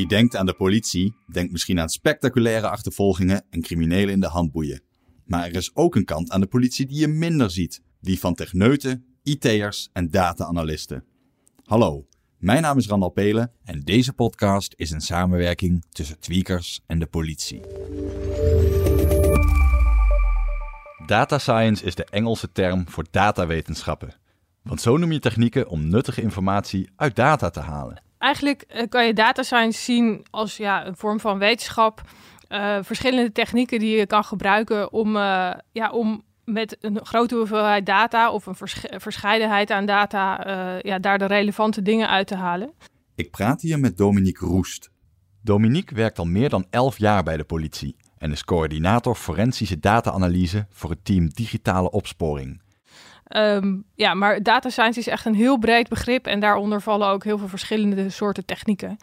Wie denkt aan de politie, denkt misschien aan spectaculaire achtervolgingen en criminelen in de handboeien. Maar er is ook een kant aan de politie die je minder ziet: die van techneuten, IT'ers en data-analisten. Hallo, mijn naam is Randal Pelen en deze podcast is een samenwerking tussen Tweakers en de politie. Data science is de Engelse term voor datawetenschappen. Want zo noem je technieken om nuttige informatie uit data te halen. Eigenlijk eh, kan je data science zien als ja, een vorm van wetenschap. Uh, verschillende technieken die je kan gebruiken om, uh, ja, om met een grote hoeveelheid data of een vers verscheidenheid aan data ja, daar de relevante dingen uit te halen. Ik praat hier met Dominique Roest. Dominique werkt al meer dan 11 jaar bij de politie en is coördinator forensische data-analyse voor het team digitale opsporing. Um, ja, maar data science is echt een heel breed begrip en daaronder vallen ook heel veel verschillende soorten technieken.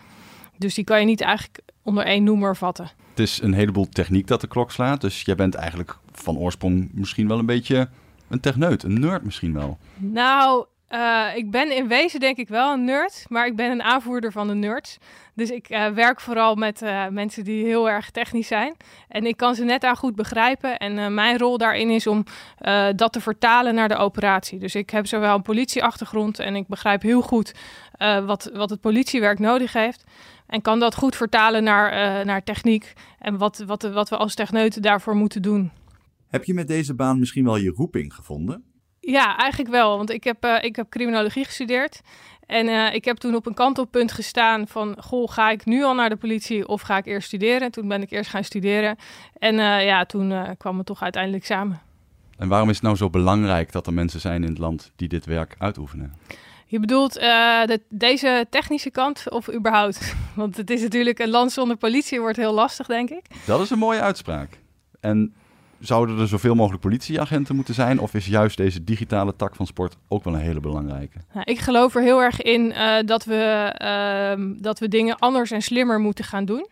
Dus die kan je niet eigenlijk onder één noemer vatten. Het is een heleboel techniek dat de klok slaat, dus jij bent eigenlijk van oorsprong misschien wel een beetje een techneut, een nerd misschien wel. Nou, uh, ik ben in wezen denk ik wel een nerd, maar ik ben een aanvoerder van de nerds. Dus ik uh, werk vooral met uh, mensen die heel erg technisch zijn. En ik kan ze net aan goed begrijpen. En mijn rol daarin is om dat te vertalen naar de operatie. Dus ik heb zowel een politieachtergrond en ik begrijp heel goed wat, wat het politiewerk nodig heeft. En kan dat goed vertalen naar, naar techniek en wat, wat, wat we als techneuten daarvoor moeten doen. Heb je met deze baan misschien wel je roeping gevonden? Ja, eigenlijk wel. Want ik heb, uh, ik heb criminologie gestudeerd. En uh, ik heb toen op een kantelpunt gestaan van... goh, ga ik nu al naar de politie of ga ik eerst studeren? Toen ben ik eerst gaan studeren. En uh, ja, toen kwam het toch uiteindelijk samen. En waarom is het nou zo belangrijk dat er mensen zijn in het land die dit werk uitoefenen? Je bedoelt de, deze technische kant of überhaupt? Want het is natuurlijk een land zonder politie wordt heel lastig, denk ik. Dat is een mooie uitspraak. En zouden er zoveel mogelijk politieagenten moeten zijn? Of is juist deze digitale tak van sport ook wel een hele belangrijke? Nou, ik geloof er heel erg in uh, dat, we, uh, dat we dingen anders en slimmer moeten gaan doen.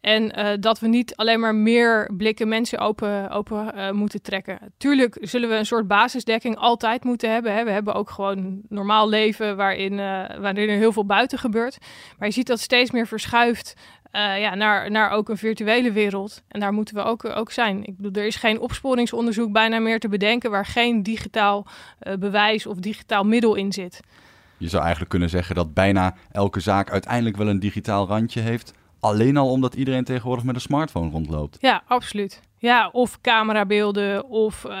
En uh, dat we niet alleen maar meer blikken mensen open, open uh, moeten trekken. Tuurlijk zullen we een soort basisdekking altijd moeten hebben. Hè. We hebben ook gewoon normaal leven waarin, waarin er heel veel buiten gebeurt. Maar je ziet dat steeds meer verschuift uh, ja, naar, naar ook een virtuele wereld. En daar moeten we ook, ook zijn. Ik bedoel, er is geen opsporingsonderzoek bijna meer te bedenken waar geen digitaal uh, bewijs of digitaal middel in zit. Je zou eigenlijk kunnen zeggen dat bijna elke zaak uiteindelijk wel een digitaal randje heeft. Alleen al omdat iedereen tegenwoordig met een smartphone rondloopt. Ja, absoluut. Ja, of camerabeelden of uh,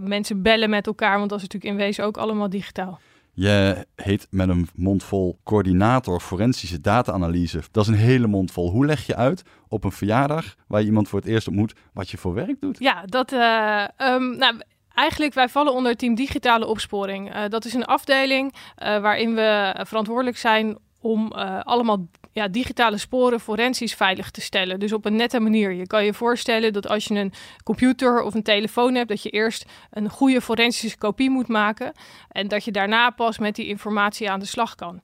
mensen bellen met elkaar, want dat is natuurlijk in wezen ook allemaal digitaal. Je heet met een mond vol coördinator forensische data-analyse. Dat is een hele mond vol. Hoe leg je uit op een verjaardag waar je iemand voor het eerst ontmoet wat je voor werk doet? Ja, dat. Uh, um, nou, Eigenlijk, wij vallen onder het team digitale opsporing. Uh, dat is een afdeling uh, waarin we verantwoordelijk zijn om allemaal ja, digitale sporen forensisch veilig te stellen. Dus op een nette manier. Je kan je voorstellen dat als je een computer of een telefoon hebt, dat je eerst een goede forensische kopie moet maken. En dat je daarna pas met die informatie aan de slag kan.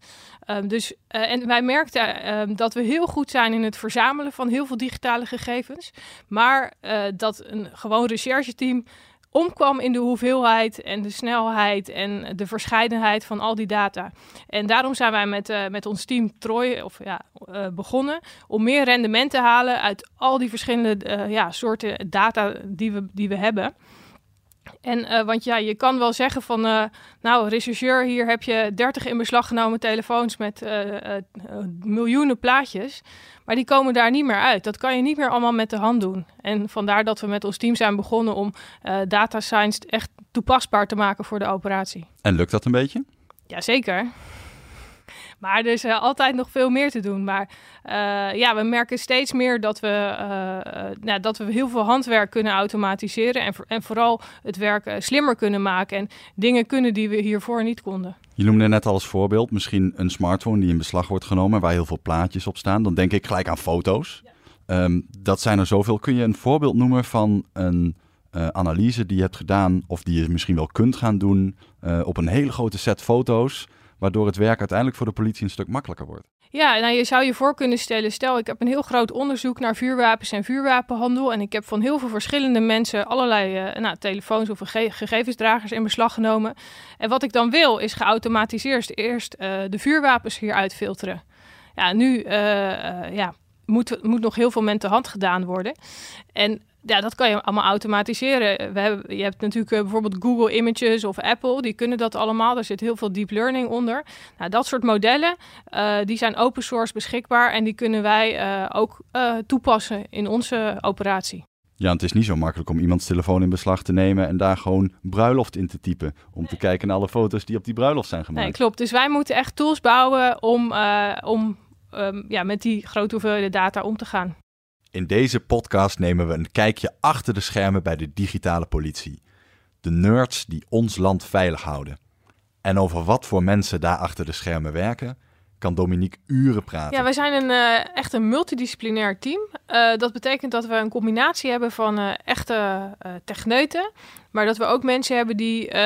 Um, dus, uh, en wij merkten uh, dat we heel goed zijn in het verzamelen van heel veel digitale gegevens. Maar uh, dat een gewoon rechercheteam omkwam in de hoeveelheid en de snelheid en de verscheidenheid van al die data. En daarom zijn wij met, uh, met ons team Troy of, ja, uh, begonnen om meer rendement te halen uit al die verschillende uh, ja, soorten data die we, die we hebben. En want ja, je kan wel zeggen van, nou, rechercheur, hier heb je 30 in beslag genomen telefoons met miljoenen plaatjes. Maar die komen daar niet meer uit. Dat kan je niet meer allemaal met de hand doen. En vandaar dat we met ons team zijn begonnen om data science echt toepasbaar te maken voor de operatie. En lukt dat een beetje? Jazeker. Maar er is uh, altijd nog veel meer te doen. Maar uh, ja, we merken steeds meer dat we, uh, nou, dat we heel veel handwerk kunnen automatiseren. En, en vooral het werk slimmer kunnen maken. En dingen kunnen die we hiervoor niet konden. Je noemde net al als voorbeeld misschien een smartphone die in beslag wordt genomen. Waar heel veel plaatjes op staan. Dan denk ik gelijk aan foto's. Ja. Um, dat zijn er zoveel. Kun je een voorbeeld noemen van een analyse die je hebt gedaan. Of die je misschien wel kunt gaan doen op een hele grote set foto's waardoor het werk uiteindelijk voor de politie een stuk makkelijker wordt. Ja, nou je zou je voor kunnen stellen, stel ik heb een heel groot onderzoek naar vuurwapens en vuurwapenhandel en ik heb van heel veel verschillende mensen allerlei uh, nou, telefoons of ge gegevensdragers in beslag genomen. En wat ik dan wil is geautomatiseerd eerst uh, de vuurwapens hieruit filteren. Ja, nu ja, moet, moet nog heel veel met de hand gedaan worden. En ja, dat kan je allemaal automatiseren. We hebben, je hebt natuurlijk uh, bijvoorbeeld Google Images of Apple, die kunnen dat allemaal. Daar zit heel veel deep learning onder. Nou, dat soort modellen, uh, die zijn open source beschikbaar en die kunnen wij uh, ook toepassen in onze operatie. Ja, het is niet zo makkelijk om iemands telefoon in beslag te nemen en daar gewoon bruiloft in te typen. Om te kijken naar alle foto's die op die bruiloft zijn gemaakt. Nee, klopt. Dus wij moeten echt tools bouwen om, om um, ja, met die grote hoeveelheden data om te gaan. In deze podcast nemen we een kijkje achter de schermen bij de digitale politie. De nerds die ons land veilig houden. En over wat voor mensen daar achter de schermen werken, kan Dominique uren praten. Ja, wij zijn een, uh, echt een multidisciplinair team. Uh, dat betekent dat we een combinatie hebben van uh, echte techneuten, maar dat we ook mensen hebben die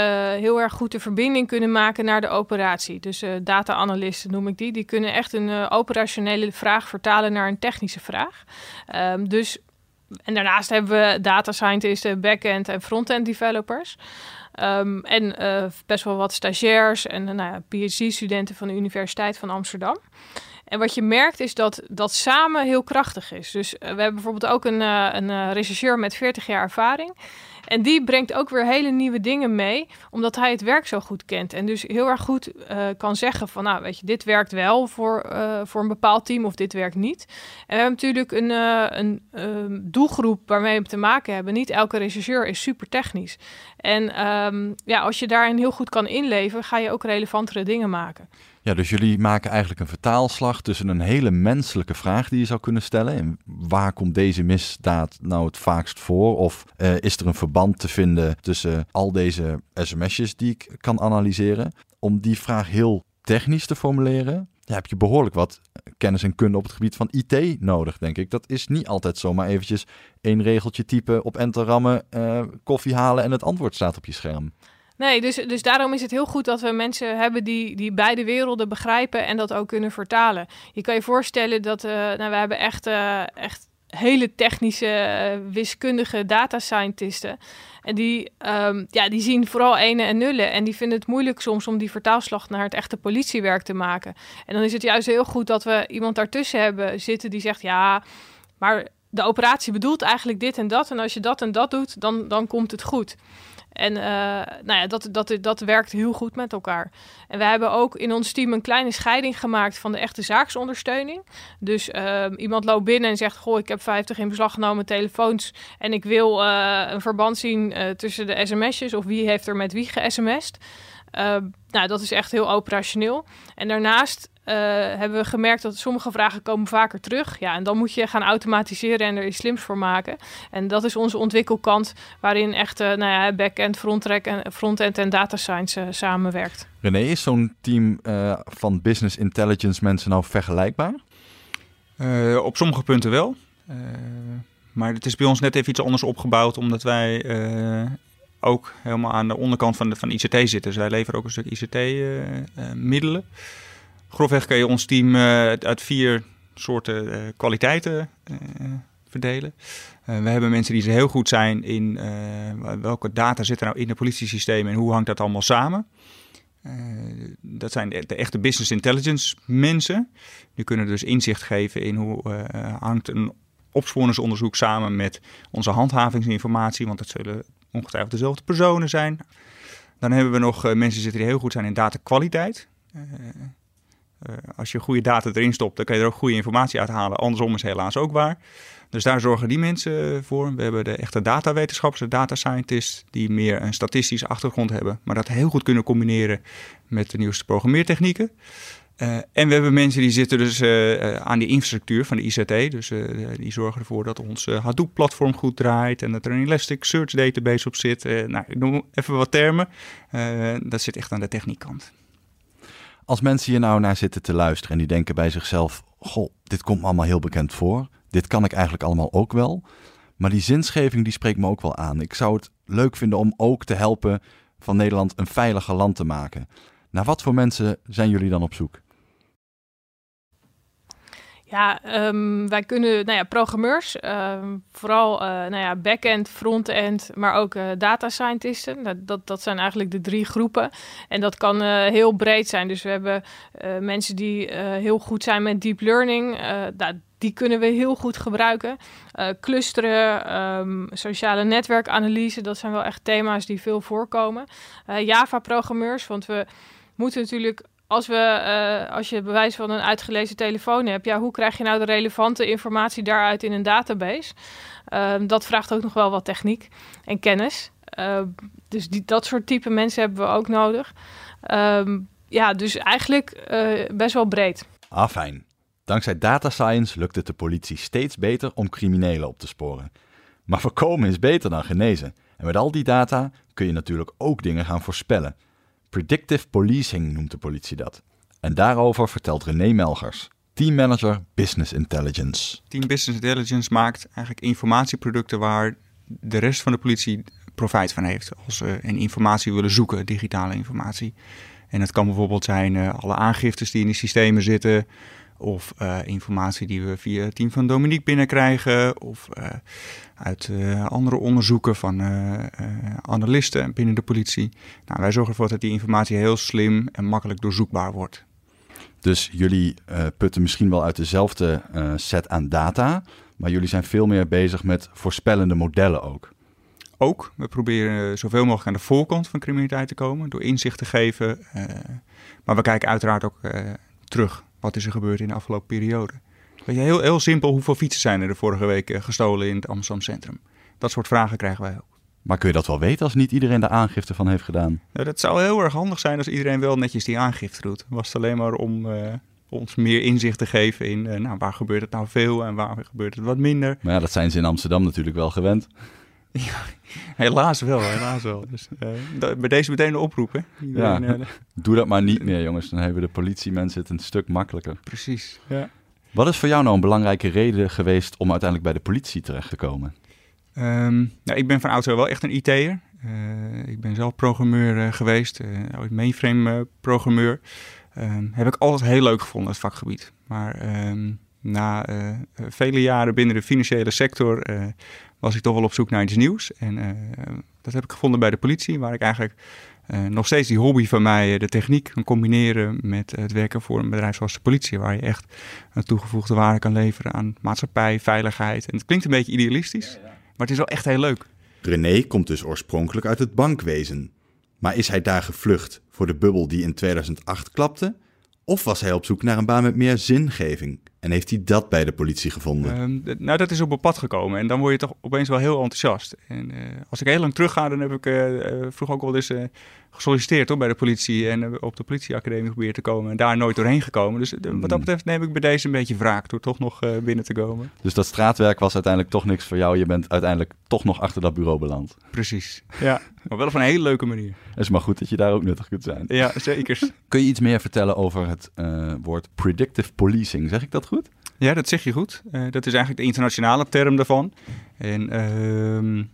heel erg goed de verbinding kunnen maken naar de operatie. Dus data-analysten noem ik die. Die kunnen echt een operationele vraag vertalen naar een technische vraag. Um, dus en daarnaast hebben we data scientists, back-end en front-end developers. Um, en uh, best wel wat stagiairs en uh, nou ja, PhD-studenten van de Universiteit van Amsterdam. En wat je merkt is dat dat samen heel krachtig is. Dus uh, we hebben bijvoorbeeld ook een, een rechercheur met 40 jaar ervaring. En die brengt ook weer hele nieuwe dingen mee, omdat hij het werk zo goed kent. En dus heel erg goed uh, kan zeggen van, nou weet je, dit werkt wel voor, uh, voor een bepaald team of dit werkt niet. En we hebben natuurlijk een, uh, een ehm, doelgroep waarmee we te maken hebben. Niet elke rechercheur is super technisch. En um, ja, als je daarin heel goed kan inleven, ga je ook relevantere dingen maken. Ja, dus jullie maken eigenlijk een vertaalslag tussen een hele menselijke vraag die je zou kunnen stellen. En waar komt deze misdaad nou het vaakst voor? Of uh, is er een verband te vinden tussen al deze sms'jes die ik kan analyseren? Om die vraag heel technisch te formuleren, ja, heb je behoorlijk wat kennis en kunde op het gebied van IT nodig, denk ik. Dat is niet altijd zomaar eventjes één regeltje typen, op enter rammen, uh, koffie halen en het antwoord staat op je scherm. Nee, dus, dus daarom is het heel goed dat we mensen hebben die, die beide werelden begrijpen en dat ook kunnen vertalen. Je kan je voorstellen dat uh, nou, we hebben echt, uh, echt hele technische, uh, wiskundige data scientisten. En die, um, ja, die zien vooral ene en nullen. En die vinden het moeilijk soms om die vertaalslag naar het echte politiewerk te maken. En dan is het juist heel goed dat we iemand daartussen hebben zitten die zegt: ja, maar de operatie bedoelt eigenlijk dit en dat. En als je dat en dat doet, dan, dan komt het goed. En uh, nou ja, dat, dat, dat werkt heel goed met elkaar. En we hebben ook in ons team een kleine scheiding gemaakt van de echte zaaksondersteuning. Dus uh, iemand loopt binnen en zegt: Goh, ik heb 50 in beslag genomen telefoons. En ik wil uh, een verband zien tussen de sms'jes of wie heeft er met wie ge-sms'd. Nou, dat is echt heel operationeel. En daarnaast uh, hebben we gemerkt dat sommige vragen komen vaker terug. Ja, en dan moet je gaan automatiseren en er iets slims voor maken. En dat is onze ontwikkelkant, waarin echt uh, nou ja, back-end, front-end en, front en data science uh, samenwerkt. René, is zo'n team van business intelligence mensen nou vergelijkbaar? op sommige punten wel. maar het is bij ons net even iets anders opgebouwd, omdat wij ook helemaal aan de onderkant van, de, van ICT zitten. Dus wij leveren ook een stuk ICT-middelen grofweg kan je ons team uh, uit vier soorten kwaliteiten verdelen. we hebben mensen die heel goed zijn in welke data zit er nou in het politiesysteem en hoe hangt dat allemaal samen. dat zijn de, de, echte business intelligence mensen. Die kunnen dus inzicht geven in hoe hangt een opsporingsonderzoek samen met onze handhavingsinformatie, want dat zullen ongetwijfeld dezelfde personen zijn. Dan hebben we nog mensen zitten die heel goed zijn in datakwaliteit. Uh, als je goede data erin stopt, dan kan je er ook goede informatie uithalen. Andersom is helaas ook waar. Dus daar zorgen die mensen voor. We hebben de echte datawetenschappers, de data scientists, die meer een statistische achtergrond hebben, maar dat heel goed kunnen combineren met de nieuwste programmeertechnieken. Uh, en we hebben mensen die zitten dus uh, aan die infrastructuur van de ICT. Dus die zorgen ervoor dat ons Hadoop-platform goed draait en dat er een Elasticsearch database op zit. nou, ik noem even wat termen. dat zit echt aan de techniekkant. Als mensen hier nou naar zitten te luisteren en die denken bij zichzelf: Goh, dit komt me allemaal heel bekend voor. Dit kan ik eigenlijk allemaal ook wel. Maar die zinsgeving die spreekt me ook wel aan. Ik zou het leuk vinden om ook te helpen van Nederland een veiliger land te maken. Naar wat voor mensen zijn jullie dan op zoek? Ja, ehm, wij kunnen, nou ja, programmeurs, ehm, vooral uh, nou ja, back-end, front-end, maar ook uh, data scientisten. Dat, dat, dat, zijn eigenlijk de drie groepen. En dat kan uh, heel breed zijn. Dus we hebben mensen die heel goed zijn met deep learning. Die kunnen we heel goed gebruiken. clusteren, um, sociale netwerkanalyse, dat zijn wel echt thema's die veel voorkomen. Java-programmeurs, want we moeten natuurlijk als, we, uh, als je bewijs van een uitgelezen telefoon hebt, ja, hoe krijg je nou de relevante informatie daaruit in een database? Uh, dat vraagt ook nog wel wat techniek en kennis. Uh, dus die, dat soort type mensen hebben we ook nodig. Ehm, ja, dus eigenlijk eh, best wel breed. Ah, fijn. Dankzij data science lukt het de politie steeds beter om criminelen op te sporen. Maar voorkomen is beter dan genezen. En met al die data kun je natuurlijk ook dingen gaan voorspellen. Predictive policing noemt de politie dat. En daarover vertelt René Melgers, teammanager Business Intelligence. Team Business Intelligence maakt eigenlijk informatieproducten waar de rest van de politie profijt van heeft. Als ze informatie willen zoeken, digitale informatie. En dat kan bijvoorbeeld zijn uh, alle aangiftes die in die systemen zitten, of uh, informatie die we via het team van Dominique binnenkrijgen. Of uh, uit uh, andere onderzoeken van analisten binnen de politie. Nou, wij zorgen ervoor dat die informatie heel slim en makkelijk doorzoekbaar wordt. Dus jullie putten misschien wel uit dezelfde set aan data. Maar jullie zijn veel meer bezig met voorspellende modellen ook. Ook. We proberen zoveel mogelijk aan de voorkant van criminaliteit te komen. Door inzicht te geven. maar we kijken uiteraard ook terug wat is er gebeurd in de afgelopen periode? Weet je, heel, heel simpel, hoeveel fietsen zijn er de vorige week eh, gestolen in het Amsterdam Centrum? Dat soort vragen krijgen wij ook. Maar kun je dat wel weten als niet iedereen de aangifte van heeft gedaan? Nou, dat zou heel erg handig zijn als iedereen wel netjes die aangifte doet. Was het alleen maar om uh, ons meer inzicht te geven in uh, nou, waar gebeurt het nou veel en waar gebeurt het wat minder. Maar ja, dat zijn ze in Amsterdam natuurlijk wel gewend. Ja, helaas wel, helaas wel. Dus, uh, bij deze meteen de oproep, hè? Ja, uh, doe dat maar niet meer, jongens. Dan hebben de politiemensen het een stuk makkelijker. Precies, ja. Wat is voor jou nou een belangrijke reden geweest om uiteindelijk bij de politie terecht te komen? Um, nou, ik ben van oudsher wel echt een IT'er. Uh, ik ben zelf programmeur geweest, ooit mainframe programmeur. Ehm, heb ik altijd heel leuk gevonden, het vakgebied. Maar um, na vele jaren binnen de financiële sector was ik toch wel op zoek naar iets nieuws. En uh, dat heb ik gevonden bij de politie, waar ik eigenlijk uh, nog steeds die hobby van mij, eh, de techniek, kan combineren met het werken voor een bedrijf zoals de politie, waar je echt een toegevoegde waarde kan leveren aan maatschappij, veiligheid. En het klinkt een beetje idealistisch, maar het is wel echt heel leuk. René komt dus oorspronkelijk uit het bankwezen. Maar is hij daar gevlucht voor de bubbel die in 2008 klapte? Of was hij op zoek naar een baan met meer zingeving? En heeft hij dat bij de politie gevonden? Um, nou, dat is op een pad gekomen. En dan word je toch opeens wel heel enthousiast. En uh, als ik heel lang terug ga, dan heb ik uh, vroeger ook wel eens gesolliciteerd hoor, bij de politie. En op de politieacademie geprobeerd te komen. En daar nooit doorheen gekomen. Dus wat dat hmm. betreft neem ik bij deze een beetje wraak door toch nog binnen te komen. Dus dat straatwerk was uiteindelijk toch niks voor jou. Je bent uiteindelijk toch nog achter dat bureau beland. Precies, ja. maar wel op een hele leuke manier. Het is maar goed dat je daar ook nuttig kunt zijn. Ja, zeker. Kun je iets meer vertellen over het woord predictive policing? Zeg ik dat goed? Ja, dat zeg je goed. Uh, dat is eigenlijk de internationale term daarvan. En uh,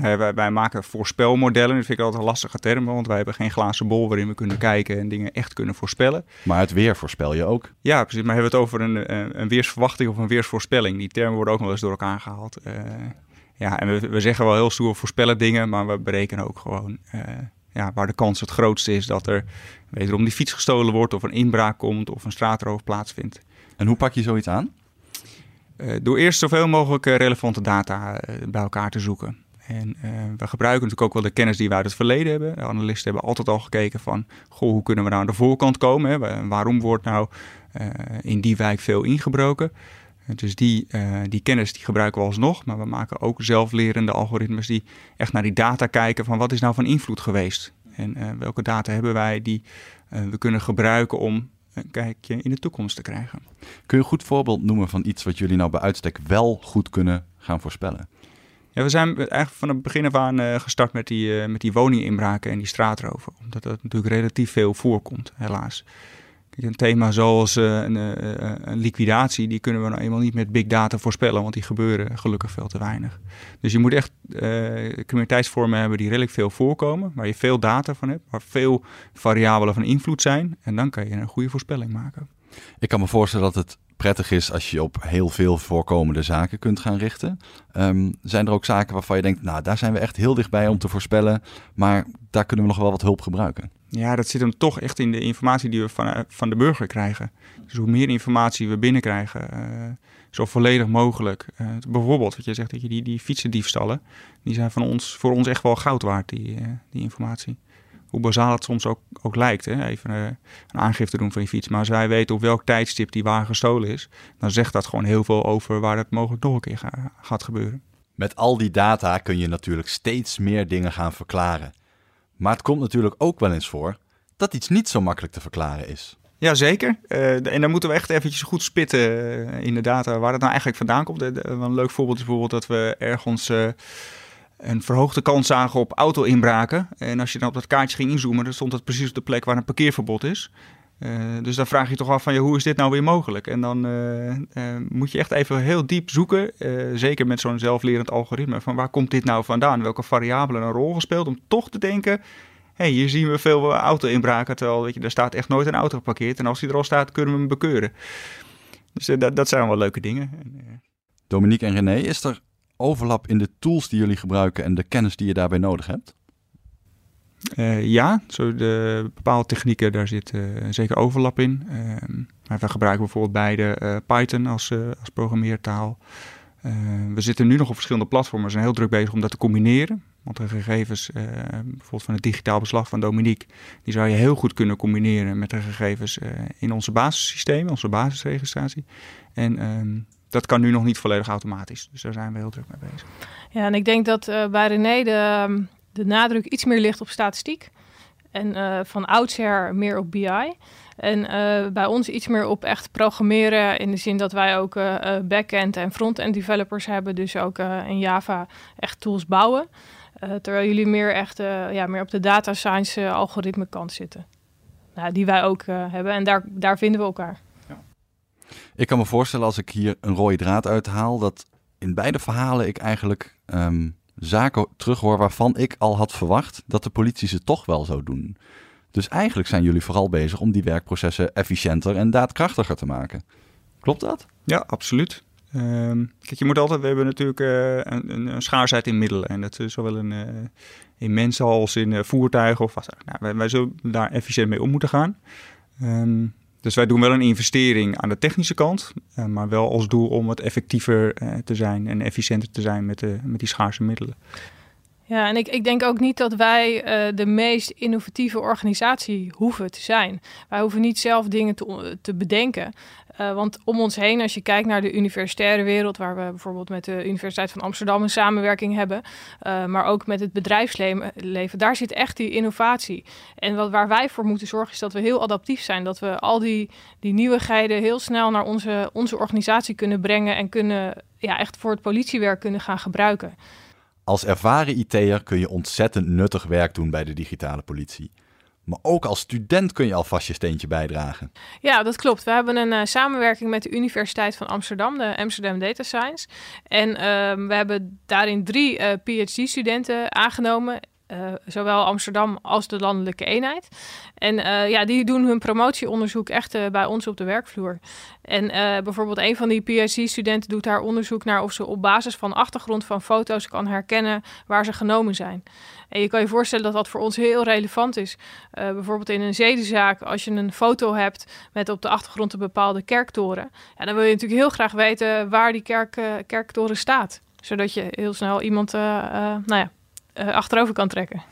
wij, wij, maken voorspelmodellen. Dat vind ik altijd een lastige term, want wij hebben geen glazen bol waarin we kunnen kijken en dingen echt kunnen voorspellen. Maar het weer voorspel je ook? Ja, precies. Maar hebben we het over een, een weersverwachting of een weersvoorspelling? Die termen worden ook wel eens door elkaar gehaald. Uh, ja, en we, we, zeggen wel heel stoer voorspellen dingen, maar we berekenen ook gewoon uh, ja, waar de kans het grootste is dat er wederom die fiets gestolen wordt of een inbraak komt of een straatroof plaatsvindt. En hoe pak je zoiets aan? Uh, door eerst zoveel mogelijk relevante data bij elkaar te zoeken. En we gebruiken natuurlijk ook wel de kennis die we uit het verleden hebben. De analisten hebben altijd al gekeken van, goh, hoe kunnen we nou aan de voorkant komen? Waarom wordt nou in die wijk veel ingebroken? Dus die, die kennis die gebruiken we alsnog, maar we maken ook zelflerende algoritmes die echt naar die data kijken van wat is nou van invloed geweest? En welke data hebben wij die we kunnen gebruiken om een kijkje in de toekomst te krijgen. Kun je een goed voorbeeld noemen van iets wat jullie nou bij uitstek wel goed kunnen gaan voorspellen? Ja, we zijn eigenlijk van het begin af aan uh, gestart met die, uh, met die woninginbraken en die straatroven. Omdat dat natuurlijk relatief veel voorkomt, helaas. Een thema zoals uh, een, een, liquidatie, die kunnen we nou eenmaal niet met big data voorspellen, want die gebeuren gelukkig veel te weinig. Dus je moet echt criminaliteitsvormen hebben die redelijk veel voorkomen, waar je veel data van hebt, waar veel variabelen van invloed zijn. En dan kan je een goede voorspelling maken. Ik kan me voorstellen dat het prettig is als je op heel veel voorkomende zaken kunt gaan richten. Ehm, zijn er ook zaken waarvan je denkt, nou, daar zijn we echt heel dichtbij om te voorspellen, maar daar kunnen we nog wel wat hulp gebruiken? Ja, dat zit hem toch echt in de informatie die we van, eh, van de burger krijgen. Dus hoe meer informatie we binnenkrijgen, uh, zo volledig mogelijk. Uh, bijvoorbeeld, wat je zegt, dat je die, die fietsendiefstallen, die zijn van ons, voor ons echt wel goud waard, die, die informatie hoe bazaal het soms ook, ook lijkt. Hè? Even uh, een aangifte doen van je fiets. Maar als wij weten op welk tijdstip die wagen gestolen is, dan zegt dat gewoon heel veel over waar het mogelijk nog een keer gaat gebeuren. Met al die data kun je natuurlijk steeds meer dingen gaan verklaren. Maar het komt natuurlijk ook wel eens voor dat iets niet zo makkelijk te verklaren is. Jazeker. Uh, en dan moeten we echt eventjes goed spitten uh, in de data waar het nou eigenlijk vandaan komt. een leuk voorbeeld is bijvoorbeeld dat we ergens een verhoogde kans zagen op auto-inbraken. En als je dan op dat kaartje ging inzoomen, dan stond dat precies op de plek waar een parkeerverbod is. Uh, dus dan vraag je toch af van ja, hoe is dit nou weer mogelijk? En dan uh, uh, moet je echt even heel diep zoeken, zeker met zo'n zelflerend algoritme, van waar komt dit nou vandaan? Welke variabelen een rol gespeeld om toch te denken, hé, hey, hier zien we veel auto-inbraken, terwijl weet je, daar staat echt nooit een auto geparkeerd. En als die er al staat, kunnen we hem bekeuren. Dus dat, dat zijn wel leuke dingen. Dominique en René, is er overlap in de tools die jullie gebruiken en de kennis die je daarbij nodig hebt? Uh, ja, zo de bepaalde technieken, daar zit uh, zeker overlap in. Maar we gebruiken bijvoorbeeld beide eh, Python als, als programmeertaal. we zitten nu nog op verschillende platformen. We zijn heel druk bezig om dat te combineren. Want de gegevens, bijvoorbeeld van het digitaal beslag van Dominique, die zou je heel goed kunnen combineren met de gegevens in onze basissystemen, onze basisregistratie. En ehm, dat kan nu nog niet volledig automatisch. Dus daar zijn we heel druk mee bezig. Ja, en ik denk dat uh, bij René de, ehm, de nadruk iets meer ligt op statistiek. En uh, van oudsher meer op BI. En uh, bij ons iets meer op echt programmeren. In de zin dat wij ook back-end en front-end developers hebben. Dus ook in Java echt tools bouwen. terwijl jullie meer echt ja, meer op de data science algoritme kant zitten. Nou, die wij ook hebben. En daar, daar vinden we elkaar. Ik kan me voorstellen als ik hier een rode draad uithaal, dat in beide verhalen ik eigenlijk um, zaken terughoor waarvan ik al had verwacht dat de politie ze toch wel zou doen. Dus eigenlijk zijn jullie vooral bezig om die werkprocessen efficiënter en daadkrachtiger te maken. Klopt dat? Ja, absoluut. Um, kijk, je moet altijd, we hebben natuurlijk uh, een, een, schaarsheid in middelen. En dat is zowel in, uh, in mensen als in voertuigen. Of, nou, wij, wij, zullen daar efficiënt mee om moeten gaan. Um, dus wij doen wel een investering aan de technische kant, uh, maar wel als doel om wat effectiever uh, te zijn en efficiënter te zijn met, de, met die schaarse middelen. Ja, en ik, ik denk ook niet dat wij de meest innovatieve organisatie hoeven te zijn. Wij hoeven niet zelf dingen te, te bedenken. Uh, want om ons heen, als je kijkt naar de universitaire wereld, waar we bijvoorbeeld met de Universiteit van Amsterdam een samenwerking hebben, uh, maar ook met het bedrijfsleven, daar zit echt die innovatie. En wat, waar wij voor moeten zorgen is dat we heel adaptief zijn. Dat we al die, die nieuwigheden heel snel naar onze, onze organisatie kunnen brengen en kunnen ja, echt voor het politiewerk kunnen gaan gebruiken. Als ervaren IT'er kun je ontzettend nuttig werk doen bij de digitale politie. Maar ook als student kun je alvast je steentje bijdragen. Ja, dat klopt. We hebben een uh, samenwerking met de Universiteit van Amsterdam, de Amsterdam Data Science. En uh, we hebben daarin drie uh, PhD-studenten aangenomen. Uh, zowel Amsterdam als de landelijke eenheid. En uh, ja, die doen hun promotieonderzoek echt uh, bij ons op de werkvloer. En bijvoorbeeld een van die PhD-studenten doet daar onderzoek naar of ze op basis van achtergrond van foto's kan herkennen waar ze genomen zijn. En je kan je voorstellen dat dat voor ons heel relevant is. bijvoorbeeld in een zedenzaak, als je een foto hebt met op de achtergrond een bepaalde kerktoren, ja, dan wil je natuurlijk heel graag weten waar die kerk, kerktoren staat. Zodat je heel snel iemand, nou ja, uh, achterover kan trekken.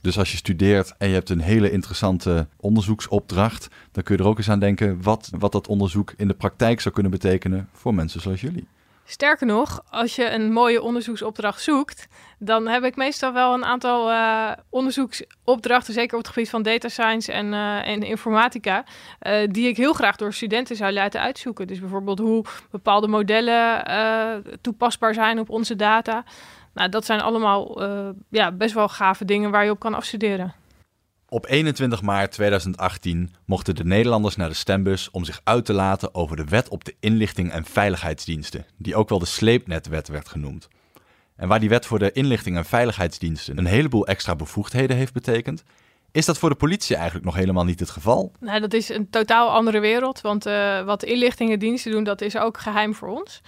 Dus als je studeert en je hebt een hele interessante onderzoeksopdracht, dan kun je er ook eens aan denken wat, wat dat onderzoek in de praktijk zou kunnen betekenen voor mensen zoals jullie. Sterker nog, als je een mooie onderzoeksopdracht zoekt, dan heb ik meestal wel een aantal uh, onderzoeksopdrachten, zeker op het gebied van data science en, uh, en informatica, uh, die ik heel graag door studenten zou laten uitzoeken. Dus bijvoorbeeld hoe bepaalde modellen toepasbaar zijn op onze data. Nou, dat zijn allemaal uh, ja, best wel gave dingen waar je op kan afstuderen. Op 21 maart 2018 mochten de Nederlanders naar de stembus om zich uit te laten over de wet op de inlichting en veiligheidsdiensten, die ook wel de sleepnetwet werd genoemd. En waar die wet voor de inlichting en veiligheidsdiensten een heleboel extra bevoegdheden heeft betekend, Is dat voor de politie eigenlijk nog helemaal niet het geval? Nou, dat is een totaal andere wereld. Want uh, wat inlichtingendiensten doen, dat is ook geheim voor ons.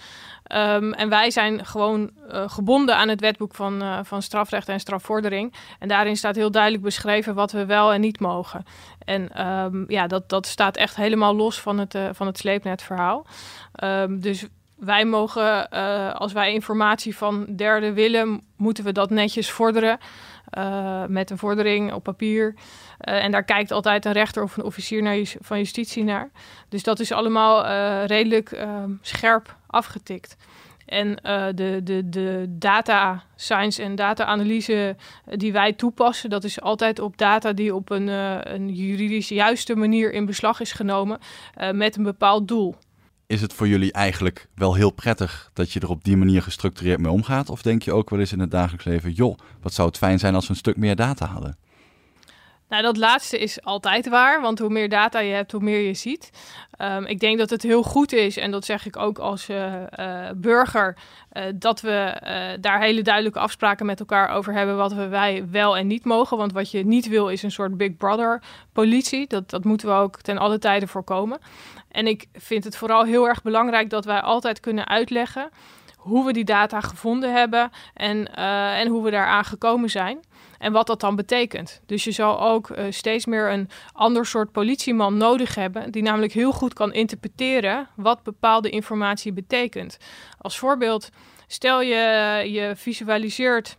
Um, en wij zijn gewoon uh, gebonden aan het wetboek van, uh, van strafrecht en strafvordering. En daarin staat heel duidelijk beschreven wat we wel en niet mogen. En um, ja, dat, dat staat echt helemaal los van het, uh, van het sleepnetverhaal. Um, dus wij mogen, als wij informatie van derden willen, moeten we dat netjes vorderen. Met een vordering op papier. En daar kijkt altijd een rechter of een officier van justitie naar. Dus dat is allemaal redelijk scherp afgetikt. En de, de, de data science en data analyse die wij toepassen, dat is altijd op data die op een, een juridisch juiste manier in beslag is genomen met een bepaald doel is het voor jullie eigenlijk wel heel prettig dat je er op die manier gestructureerd mee omgaat? Of denk je ook wel eens in het dagelijks leven, joh, wat zou het fijn zijn als we een stuk meer data hadden? Nou, dat laatste is altijd waar, want hoe meer data je hebt, hoe meer je ziet. Um, ik denk dat het heel goed is, en dat zeg ik ook als uh, uh, burger, uh, dat we daar hele duidelijke afspraken met elkaar over hebben wat we wij wel en niet mogen. Want wat je niet wil is een soort Big Brother politie. Dat, dat moeten we ook ten alle tijde voorkomen. En ik vind het vooral heel erg belangrijk dat wij altijd kunnen uitleggen hoe we die data gevonden hebben en, en hoe we daaraan gekomen zijn en wat dat dan betekent. Dus je zal ook uh, steeds meer een ander soort politieman nodig hebben, die namelijk heel goed kan interpreteren wat bepaalde informatie betekent. Als voorbeeld, stel je, je visualiseert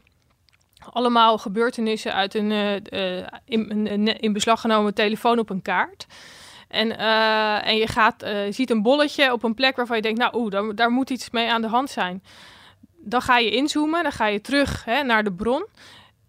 allemaal gebeurtenissen uit een uh, in, in, in, beslag genomen telefoon op een kaart. En, en je gaat, ziet een bolletje op een plek waarvan je denkt, nou oeh, daar, daar moet iets mee aan de hand zijn. Dan ga je inzoomen, dan ga je terug hè, naar de bron.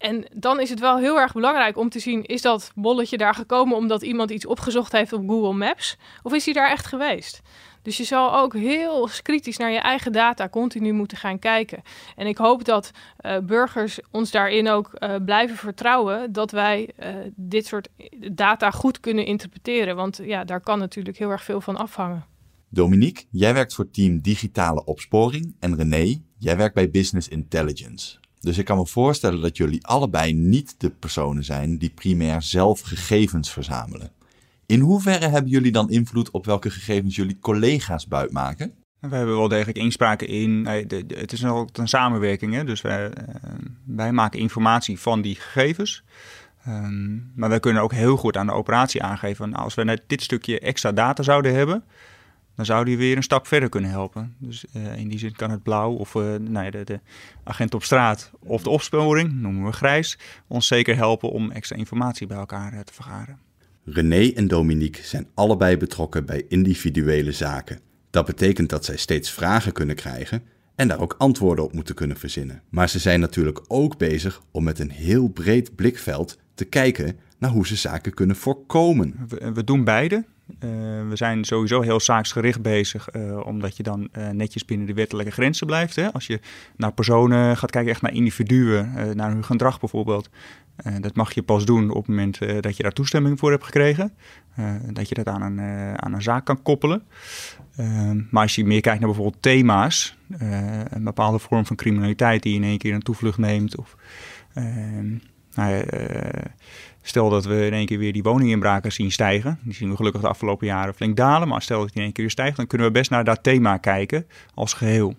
En dan is het wel heel erg belangrijk om te zien: is dat bolletje daar gekomen omdat iemand iets opgezocht heeft op Google Maps? Of is hij daar echt geweest? Dus je zal ook heel kritisch naar je eigen data continu moeten gaan kijken. En ik hoop dat uh, burgers ons daarin ook uh, blijven vertrouwen dat wij uh, dit soort data goed kunnen interpreteren. Want ja, daar kan natuurlijk heel erg veel van afhangen. Dominique, jij werkt voor team Digitale Opsporing en René, jij werkt bij Business Intelligence. Dus ik kan me voorstellen dat jullie allebei niet de personen zijn die primair zelf gegevens verzamelen. In hoeverre hebben jullie dan invloed op welke gegevens jullie collega's buitmaken? We hebben wel degelijk inspraken in. Het is altijd een samenwerking, hè? dus wij, eh, wij maken informatie van die gegevens. Um, maar wij kunnen ook heel goed aan de operatie aangeven. als we net dit stukje extra data zouden hebben, dan zou die weer een stap verder kunnen helpen. Dus uh, in die zin kan het blauw of uh, nou ja, de, de, agent op straat of de opsporing, noemen we grijs, ons zeker helpen om extra informatie bij elkaar uh, te vergaren. René en Dominique zijn allebei betrokken bij individuele zaken. Dat betekent dat zij steeds vragen kunnen krijgen en daar ook antwoorden op moeten kunnen verzinnen. Maar ze zijn natuurlijk ook bezig om met een heel breed blikveld te kijken naar hoe ze zaken kunnen voorkomen. We, we doen beide. Uh, we zijn sowieso heel zaaksgericht bezig, uh, omdat je dan uh, netjes binnen de wettelijke grenzen blijft. Hè? Als je naar personen gaat kijken, echt naar individuen, naar hun gedrag bijvoorbeeld. dat mag je pas doen op het moment dat je daar toestemming voor hebt gekregen. dat je dat aan een, aan een zaak kan koppelen. maar als je meer kijkt naar bijvoorbeeld thema's, een bepaalde vorm van criminaliteit die in één keer een toevlucht neemt. Of, nou, Stel dat we in één keer weer die woninginbraken zien stijgen. Die zien we gelukkig de afgelopen jaren flink dalen. Maar stel dat die in één keer weer stijgt, dan kunnen we best naar dat thema kijken als geheel.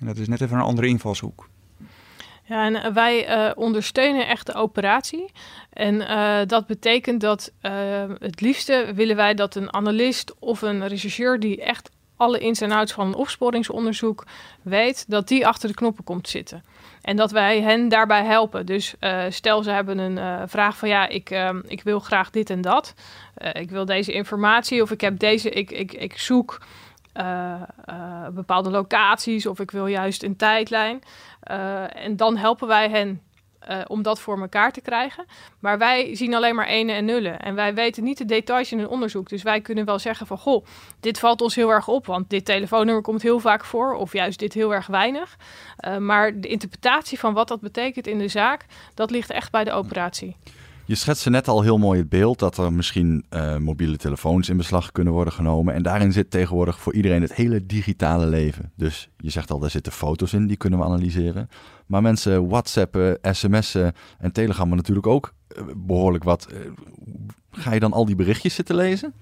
En dat is net even een andere invalshoek. Ja, en eh, wij uh, ondersteunen echt de operatie. En uh, dat betekent dat het liefste willen wij dat een analist of een rechercheur die echt alle ins en outs van een opsporingsonderzoek weet, dat die achter de knoppen komt zitten. En dat wij hen daarbij helpen. Dus uh, stel ze hebben een uh, vraag van ja, ik, uh, ik wil graag dit en dat. ik wil deze informatie of ik heb deze, ik, ik, ik zoek bepaalde locaties of ik wil juist een tijdlijn. en dan helpen wij hen uh, om dat voor elkaar te krijgen. Maar wij zien alleen maar ene en nullen. En wij weten niet de details in een onderzoek. Dus wij kunnen wel zeggen van... goh, dit valt ons heel erg op... want dit telefoonnummer komt heel vaak voor... of juist dit heel erg weinig. Uh, maar de interpretatie van wat dat betekent in de zaak... dat ligt echt bij de operatie. Je schetste net al heel mooi het beeld dat er misschien uh, mobiele telefoons in beslag kunnen worden genomen. En daarin zit tegenwoordig voor iedereen het hele digitale leven. Dus je zegt al, daar zitten foto's in, die kunnen we analyseren. Maar mensen WhatsAppen, sms'en en telegrammen natuurlijk ook behoorlijk wat. ga je dan al die berichtjes zitten lezen?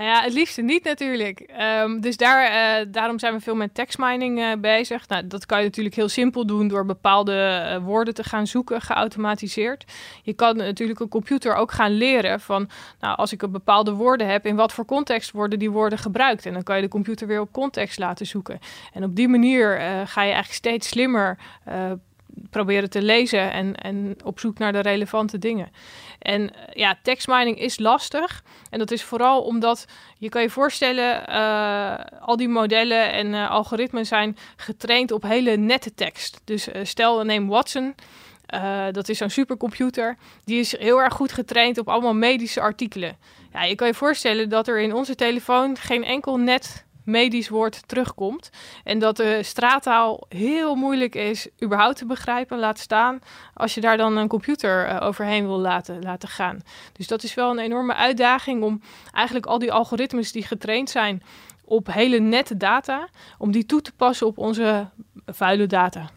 Nou ja, het liefste niet natuurlijk. Ehm, dus daar, uh, daarom zijn we veel met tekstmining uh, bezig. Nou, dat kan je natuurlijk heel simpel doen door bepaalde uh, woorden te gaan zoeken, geautomatiseerd. Je kan natuurlijk een computer ook gaan leren van, nou, als ik een bepaalde woorden heb, in wat voor context worden die woorden gebruikt. En dan kan je de computer weer op context laten zoeken. En op die manier ga je eigenlijk steeds slimmer proberen te lezen en, en op zoek naar de relevante dingen. En ja, tekstmining is lastig. En dat is vooral omdat je kan je voorstellen, uh, al die modellen en uh, algoritmen zijn getraind op hele nette tekst. Dus stel, neem Watson. dat is zo'n supercomputer. Die is heel erg goed getraind op allemaal medische artikelen. Ja, je kan je voorstellen dat er in onze telefoon geen enkel net medisch woord terugkomt. En dat de straattaal heel moeilijk is überhaupt te begrijpen, laat staan als je daar dan een computer uh, overheen wil laten, laten gaan. Dus dat is wel een enorme uitdaging om eigenlijk al die algoritmes die getraind zijn op hele nette data, om die toe te passen op onze vuile data.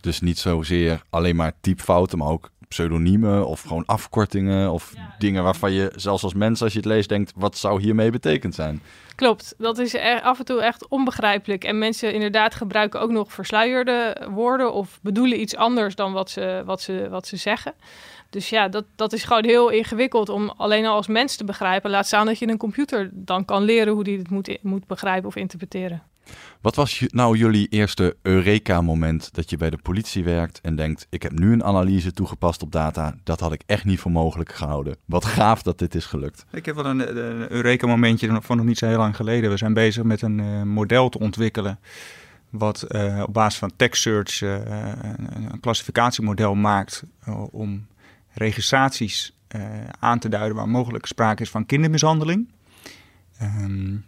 Dus niet zozeer alleen maar typfouten, maar ook pseudoniemen of gewoon afkortingen of dingen waarvan je zelfs als mens als je het leest denkt, wat zou hiermee betekend zijn? Klopt, dat is er af en toe echt onbegrijpelijk. En mensen inderdaad gebruiken ook nog versluierde woorden of bedoelen iets anders dan wat ze, wat ze, wat ze zeggen. Dus ja, dat, dat is gewoon heel ingewikkeld om alleen al als mens te begrijpen. Laat staan dat je een computer dan kan leren hoe die het moet, moet begrijpen of interpreteren. Wat was nou jullie eerste Eureka-moment dat je bij de politie werkt en denkt: ik heb nu een analyse toegepast op data, dat had ik echt niet voor mogelijk gehouden. Wat gaaf dat dit is gelukt. Ik heb wel een, een Eureka-momentje van nog niet zo heel lang geleden. We zijn bezig met een uh, model te ontwikkelen. Wat uh, op basis van text search uh, een klassificatiemodel maakt om registraties aan te duiden waar mogelijk sprake is van kindermishandeling. Um,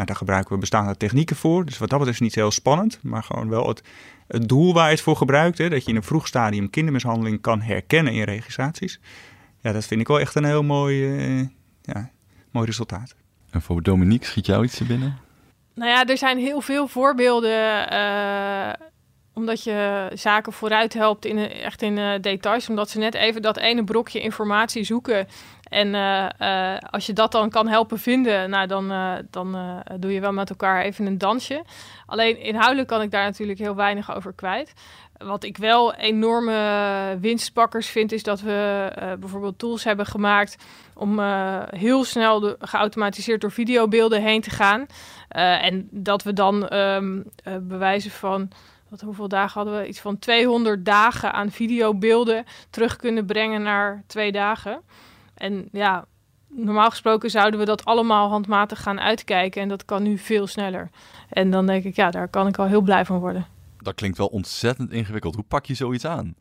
nou, daar gebruiken we bestaande technieken voor. Dus wat dat betreft is niet heel spannend. Maar gewoon wel het, het doel waar je het voor gebruikt. Hè, dat je in een vroeg stadium kindermishandeling kan herkennen in registraties. Ja, dat vind ik wel echt een heel mooi, uh, ja, mooi resultaat. En voor Dominique schiet jou iets te binnen? Nou ja, er zijn heel veel voorbeelden. Uh, omdat je zaken vooruit helpt in, echt in uh, details. Omdat ze net even dat ene brokje informatie zoeken. En uh, uh, als je dat dan kan helpen vinden, nou, dan, uh, dan doe je wel met elkaar even een dansje. Alleen inhoudelijk kan ik daar natuurlijk heel weinig over kwijt. Wat ik wel enorme winstpakkers vind, is dat we bijvoorbeeld tools hebben gemaakt om heel snel de, geautomatiseerd door videobeelden heen te gaan. en dat we dan um, bewijzen van wat, hoeveel dagen hadden we? Iets van 200 dagen aan videobeelden terug kunnen brengen naar twee dagen. En ja, normaal gesproken zouden we dat allemaal handmatig gaan uitkijken. En dat kan nu veel sneller. En dan denk ik, ja, daar kan ik al heel blij van worden. Dat klinkt wel ontzettend ingewikkeld. Hoe pak je zoiets aan?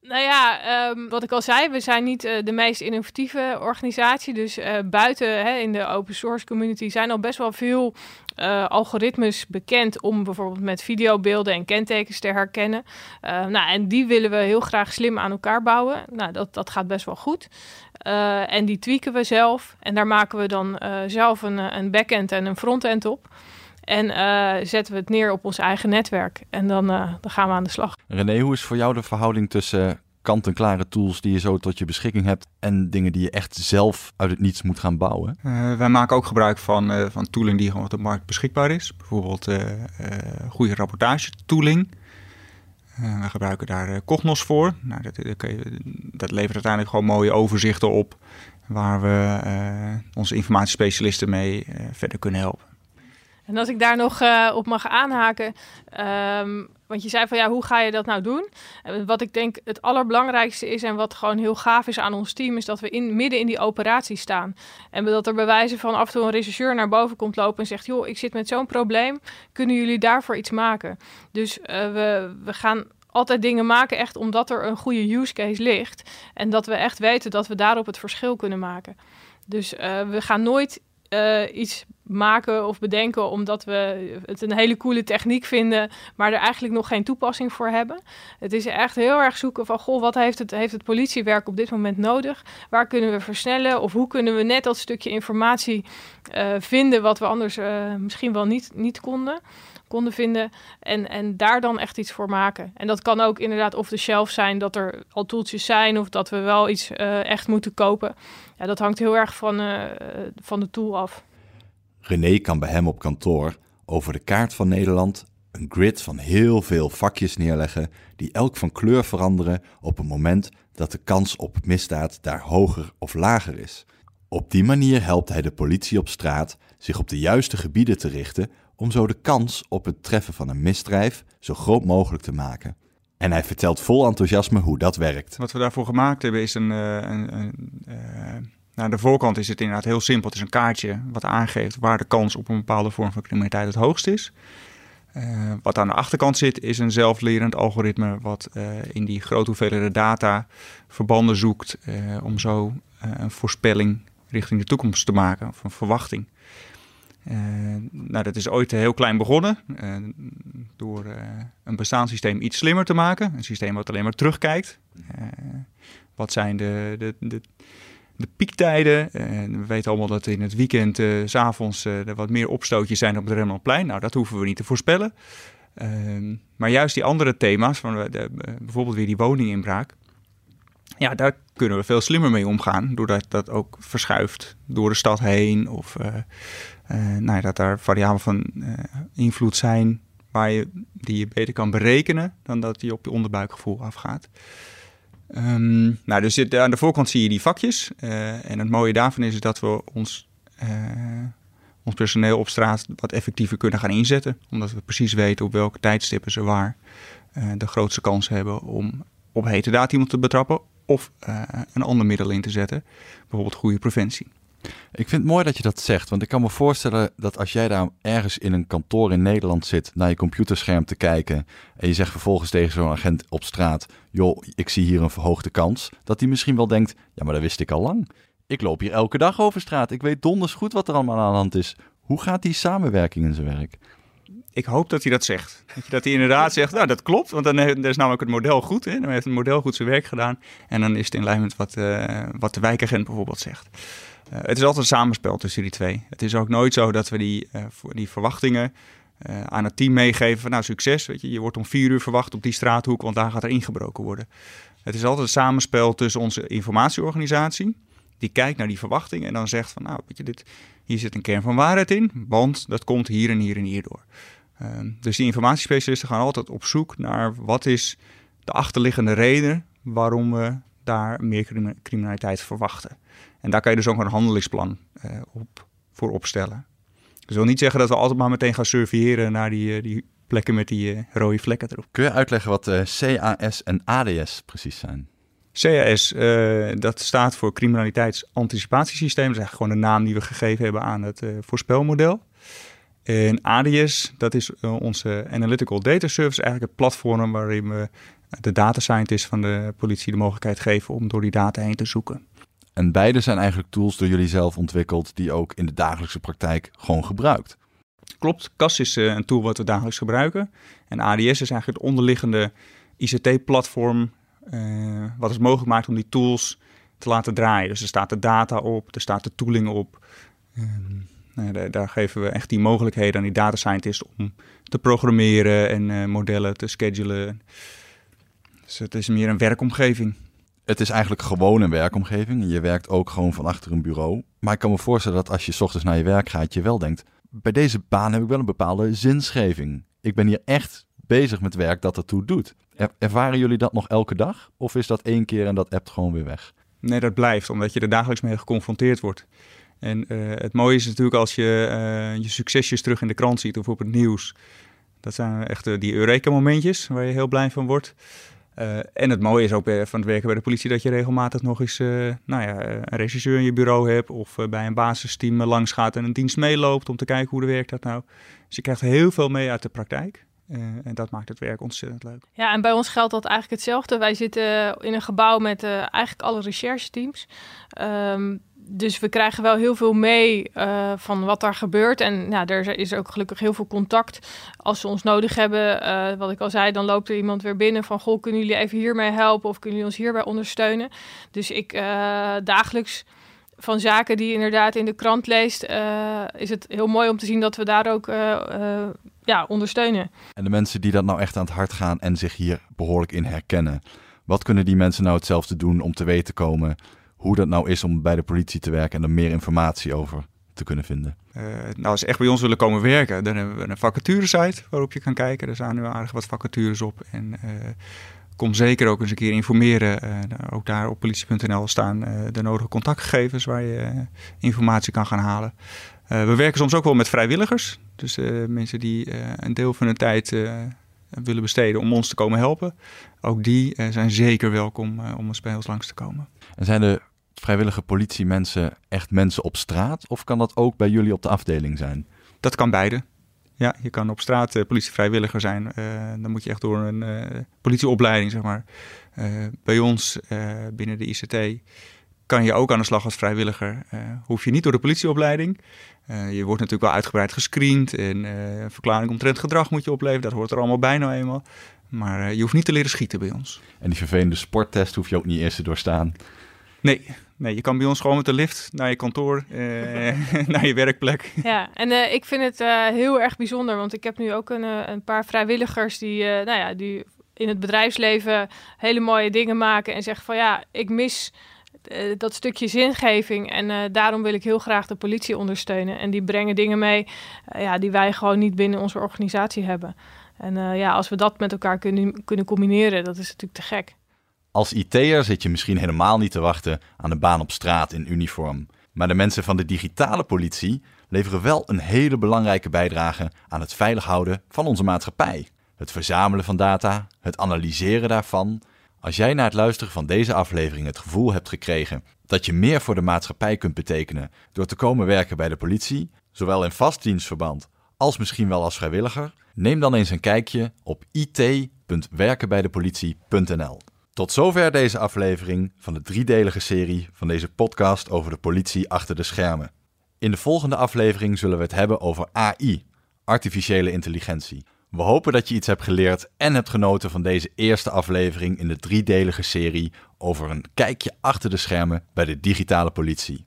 Nou ja, um, wat ik al zei, we zijn niet uh, de meest innovatieve organisatie. Dus uh, buiten hè, in de open source community zijn al best wel veel uh, algoritmes bekend om bijvoorbeeld met videobeelden en kentekens te herkennen. nou, en die willen we heel graag slim aan elkaar bouwen. Nou, dat, dat gaat best wel goed. En die tweaken we zelf. En daar maken we dan zelf een, een backend en een frontend op. En uh, zetten we het neer op ons eigen netwerk. En dan, uh, dan gaan we aan de slag. René, hoe is voor jou de verhouding tussen kant-en-klare tools die je zo tot je beschikking hebt en dingen die je echt zelf uit het niets moet gaan bouwen? Uh, wij maken ook gebruik van, uh, van tooling die gewoon op de markt beschikbaar is. Bijvoorbeeld uh, goede rapportage tooling. We gebruiken daar Cognos voor. Nou, dat, dat, levert uiteindelijk gewoon mooie overzichten op waar we onze informatiespecialisten mee verder kunnen helpen. En als ik daar nog op mag aanhaken, um, want je zei van ja, hoe ga je dat nou doen? En wat ik denk het allerbelangrijkste is en wat gewoon heel gaaf is aan ons team, is dat we in, midden in die operatie staan. En dat er bij wijze van af en toe een rechercheur naar boven komt lopen en zegt, joh, ik zit met zo'n probleem, kunnen jullie daarvoor iets maken? Dus uh, we, we gaan altijd dingen maken echt omdat er een goede use case ligt. En dat we echt weten dat we daarop het verschil kunnen maken. Dus uh, we gaan nooit uh, iets maken of bedenken omdat we het een hele coole techniek vinden, maar er eigenlijk nog geen toepassing voor hebben. Het is echt heel erg zoeken van, goh, wat heeft het, heeft het politiewerk op dit moment nodig? Waar kunnen we versnellen? Of hoe kunnen we net dat stukje informatie uh, vinden wat we anders uh, misschien wel niet, niet konden? Konden vinden. En, en daar dan echt iets voor maken. En dat kan ook inderdaad off the shelf zijn dat er al toeltjes zijn of dat we wel iets echt moeten kopen. Ja, dat hangt heel erg van, van de tool af. René kan bij hem op kantoor over de kaart van Nederland een grid van heel veel vakjes neerleggen die elk van kleur veranderen op het moment dat de kans op misdaad daar hoger of lager is. Op die manier helpt hij de politie op straat zich op de juiste gebieden te richten om zo de kans op het treffen van een misdrijf zo groot mogelijk te maken. En hij vertelt vol enthousiasme hoe dat werkt. Wat we daarvoor gemaakt hebben is een. Uh, een, een aan de voorkant is het inderdaad heel simpel. Het is een kaartje wat aangeeft waar de kans op een bepaalde vorm van criminaliteit het hoogst is. Uh, wat aan de achterkant zit, is een zelflerend algoritme wat in die grote hoeveelheden data verbanden zoekt om zo een voorspelling richting de toekomst te maken, of een verwachting. Nou, dat is ooit heel klein begonnen door een bestaanssysteem iets slimmer te maken. Een systeem wat alleen maar terugkijkt. wat zijn de, de, de de piektijden. En we weten allemaal dat in het weekend, s s'avonds, er wat meer opstootjes zijn op het Rembrandtplein. Nou, dat hoeven we niet te voorspellen. Uh, maar juist die andere thema's, van eh, bijvoorbeeld weer die woninginbraak. Ja, daar kunnen we veel slimmer mee omgaan. Doordat dat ook verschuift door de stad heen. Of nou ja, dat daar variabelen van invloed zijn waar je, die je beter kan berekenen dan dat die op je onderbuikgevoel afgaat. Um, nou, dus aan de voorkant zie je die vakjes. Uh, en het mooie daarvan is dat we ons, ons personeel op straat wat effectiever kunnen gaan inzetten. Omdat we precies weten op welke tijdstippen ze waar de grootste kans hebben om op hete daad iemand te betrappen. Of een ander middel in te zetten. Bijvoorbeeld goede preventie. Ik vind het mooi dat je dat zegt, want ik kan me voorstellen dat als jij daar ergens in een kantoor in Nederland zit, naar je computerscherm te kijken en je zegt vervolgens tegen zo'n agent op straat, joh, ik zie hier een verhoogde kans, dat die misschien wel denkt, ja, maar dat wist ik al lang. Ik loop hier elke dag over straat, ik weet donders goed wat er allemaal aan de hand is. Hoe gaat die samenwerking in zijn werk? ik hoop dat hij dat zegt. Dat, hij inderdaad zegt, nou dat klopt, want dan, is namelijk het model goed. Hè? Dan heeft het model goed zijn werk gedaan. En dan is het in lijn met wat, uh, wat de wijkagent bijvoorbeeld zegt. Uh, het is altijd een samenspel tussen die twee. Het is ook nooit zo dat we die, uh, die verwachtingen uh, aan het team meegeven van nou succes, weet je, je wordt om vier uur verwacht op die straathoek, want daar gaat er ingebroken worden. Het is altijd een samenspel tussen onze informatieorganisatie, die kijkt naar die verwachtingen en dan zegt van nou, weet je, dit, hier zit een kern van waarheid in, want dat komt hier en hier en hier door. Ehm, dus die informatiespecialisten gaan altijd op zoek naar wat is de achterliggende reden waarom we daar meer criminaliteit verwachten. En daar kan je dus ook een handelingsplan uh, op, voor opstellen. Dus dat wil niet zeggen dat we altijd maar meteen gaan surveilleren naar die, uh, die plekken met die uh, rode vlekken erop. Kun je uitleggen wat CAS en ADS precies zijn? CAS, dat staat voor Criminaliteitsanticipatiesysteem. Dat is eigenlijk gewoon de naam die we gegeven hebben aan het voorspelmodel. En ADS, dat is onze Analytical Data Service, eigenlijk het platform waarin we de data scientists van de politie de mogelijkheid geven om door die data heen te zoeken. En beide zijn eigenlijk tools door jullie zelf ontwikkeld die ook in de dagelijkse praktijk gewoon gebruikt. Klopt, CAS is eh, een tool wat we dagelijks gebruiken. En ADS is eigenlijk het onderliggende ICT-platform uh, wat het mogelijk maakt om die tools te laten draaien. Dus er staat de data op, er staat de tooling op. Um, nou, daar, geven we echt die mogelijkheden aan die data scientists om te programmeren en uh, modellen te schedulen. Dus het is meer een werkomgeving. Het is eigenlijk gewoon een werkomgeving. Je werkt ook gewoon van achter een bureau. Maar ik kan me voorstellen dat als je s ochtends naar je werk gaat, je wel denkt: bij deze baan heb ik wel een bepaalde zinsgeving. Ik ben hier echt bezig met werk dat ertoe doet. ervaren jullie dat nog elke dag? Of is dat één keer en dat appt gewoon weer weg? Nee, dat blijft, omdat je er dagelijks mee geconfronteerd wordt. En uh, het mooie is natuurlijk als je uh, je succesjes terug in de krant ziet of op het nieuws. Dat zijn echt uh, die Eureka-momentjes waar je heel blij van wordt. Uh, en het mooie is ook van het werken bij de politie dat je regelmatig nog eens uh, nou ja, een regisseur in je bureau hebt of uh, bij een basisteam langs gaat en een dienst meeloopt om te kijken hoe de werkt dat nou. Dus je krijgt heel veel mee uit de praktijk. en dat maakt het werk ontzettend leuk. Ja, en bij ons geldt dat eigenlijk hetzelfde. Wij zitten in een gebouw met eigenlijk alle rechercheteams. Um, dus we krijgen wel heel veel mee uh, van wat daar gebeurt. En nou, er is ook gelukkig heel veel contact. Als ze ons nodig hebben, uh, wat ik al zei, dan loopt er iemand weer binnen van... goh, kunnen jullie even hiermee helpen of kunnen jullie ons hierbij ondersteunen? Dus ik uh, dagelijks van zaken die je inderdaad in de krant leest, is het heel mooi om te zien dat we daar ook ja, ondersteunen. En de mensen die dat nou echt aan het hart gaan en zich hier behoorlijk in herkennen, wat kunnen die mensen nou hetzelfde doen om te weten komen hoe dat nou is om bij de politie te werken en er meer informatie over te kunnen vinden? Uh, nou, als ze echt bij ons willen komen werken, dan hebben we een vacaturesite waarop je kan kijken. Er staan nu aardig wat vacatures op. En uh, kom zeker ook eens een keer informeren. Uh, ook daar op politie.nl staan de nodige contactgegevens waar je informatie kan gaan halen. we werken soms ook wel met vrijwilligers. Dus mensen die een deel van hun tijd willen besteden om ons te komen helpen. Ook die zijn zeker welkom om ons bij ons langs te komen. En zijn de vrijwillige politiemensen echt mensen op straat? Of kan dat ook bij jullie op de afdeling zijn? Dat kan beide. Ja, je kan op straat uh, politievrijwilliger zijn. Uh, dan moet je echt door een uh, politieopleiding, zeg maar. bij ons binnen de ICT kan je ook aan de slag als vrijwilliger. hoef je niet door de politieopleiding. je wordt natuurlijk wel uitgebreid gescreend. En een verklaring omtrent gedrag moet je opleveren. Dat hoort er allemaal bij nou eenmaal. Maar je hoeft niet te leren schieten bij ons. En die vervelende sporttest hoef je ook niet eerst te doorstaan. Nee, nee, je kan bij ons gewoon met de lift naar je kantoor, eh, naar je werkplek. Ja, en uh, ik vind het uh, heel erg bijzonder, want ik heb nu ook een, een paar vrijwilligers die, nou ja, die in het bedrijfsleven hele mooie dingen maken en zeggen van ja, ik mis dat stukje zingeving en daarom wil ik heel graag de politie ondersteunen. En die brengen dingen mee ja, die wij gewoon niet binnen onze organisatie hebben. En ja, als we dat met elkaar kunnen, kunnen combineren, dat is natuurlijk te gek. Als IT'er zit je misschien helemaal niet te wachten aan een baan op straat in uniform. Maar de mensen van de digitale politie leveren wel een hele belangrijke bijdrage aan het veilig houden van onze maatschappij. Het verzamelen van data, het analyseren daarvan. Als jij na het luisteren van deze aflevering het gevoel hebt gekregen dat je meer voor de maatschappij kunt betekenen door te komen werken bij de politie, zowel in vast dienstverband als misschien wel als vrijwilliger, neem dan eens een kijkje op it.werkenbijdepolitie.nl. Tot zover deze aflevering van de driedelige serie van deze podcast over de politie achter de schermen. In de volgende aflevering zullen we het hebben over AI, artificiële intelligentie. We hopen dat je iets hebt geleerd en hebt genoten van deze eerste aflevering in de driedelige serie over een kijkje achter de schermen bij de digitale politie.